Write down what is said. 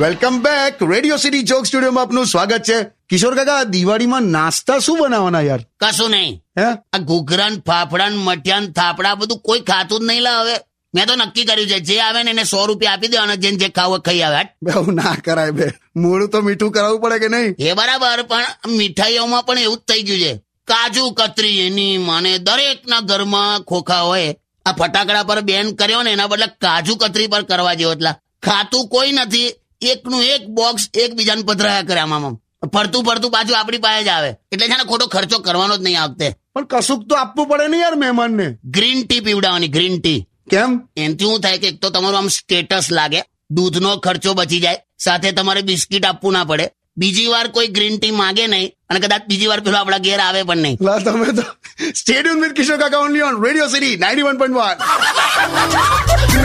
Welcome back radio city joke સ્ટુડિયોમાં આપનું સ્વાગત છે. કિશોર કાકા દિવાળીમાં નાસ્તા શું બનાવવાના યાર? કશું નહીં. હે? આ ઘૂઘરા ફાફડા મઠિયા થાપડા બધું કોઈ ખાતું જ નહીં લાવે મેં તો નક્કી કર્યું છે જે આવે ને એને સો રૂપિયા આપી દેવા અને જેને જે ખાવું ખાઈ આવે. બે ના કરાય બે. મોડું તો મીઠું કરાવવું પડે કે નહીં? એ બરાબર પણ મીઠાઈઓમાં પણ એવું જ થઈ ગયું છે. કાજુ કતરી એની માને દરેકના ઘરમાં ખોખા હોય આ ફટાકડા પર બેન કર્યો ને એના બદલે કાજુ કતરી પર કરવા જેવો એટલા. ખાતું કોઈ નથી. એકનું એક બોક્સ એકબીજાને પધરાયા કરે આમાં. ફરતું ફરતું પાછું આપણી પાસે જ આવે. એટલે છે ને ખોટો ખર્ચો કરવાનો જ નહીં આવતે. પણ કશુંક તો આપવું પડે ને યાર મહેમાનને. ગ્રીન ટી પીવડાવવાની ગ્રીન ટી. કેમ? એનાથી શું થાય કે એક તો તમારું આમ સ્ટેટસ લાગે. દૂધનો ખર્ચો બચી જાય. સાથે તમારે બિસ્કિટ આપવું ના પડે. બીજી વાર કોઈ ગ્રીન ટી માંગે નહીં. અને કદાચ બીજી વાર પેલો આપણા ઘેર આવે પણ નહીં. તમે તો Stay tuned with Kishore Kaka only on Radio City 91.1.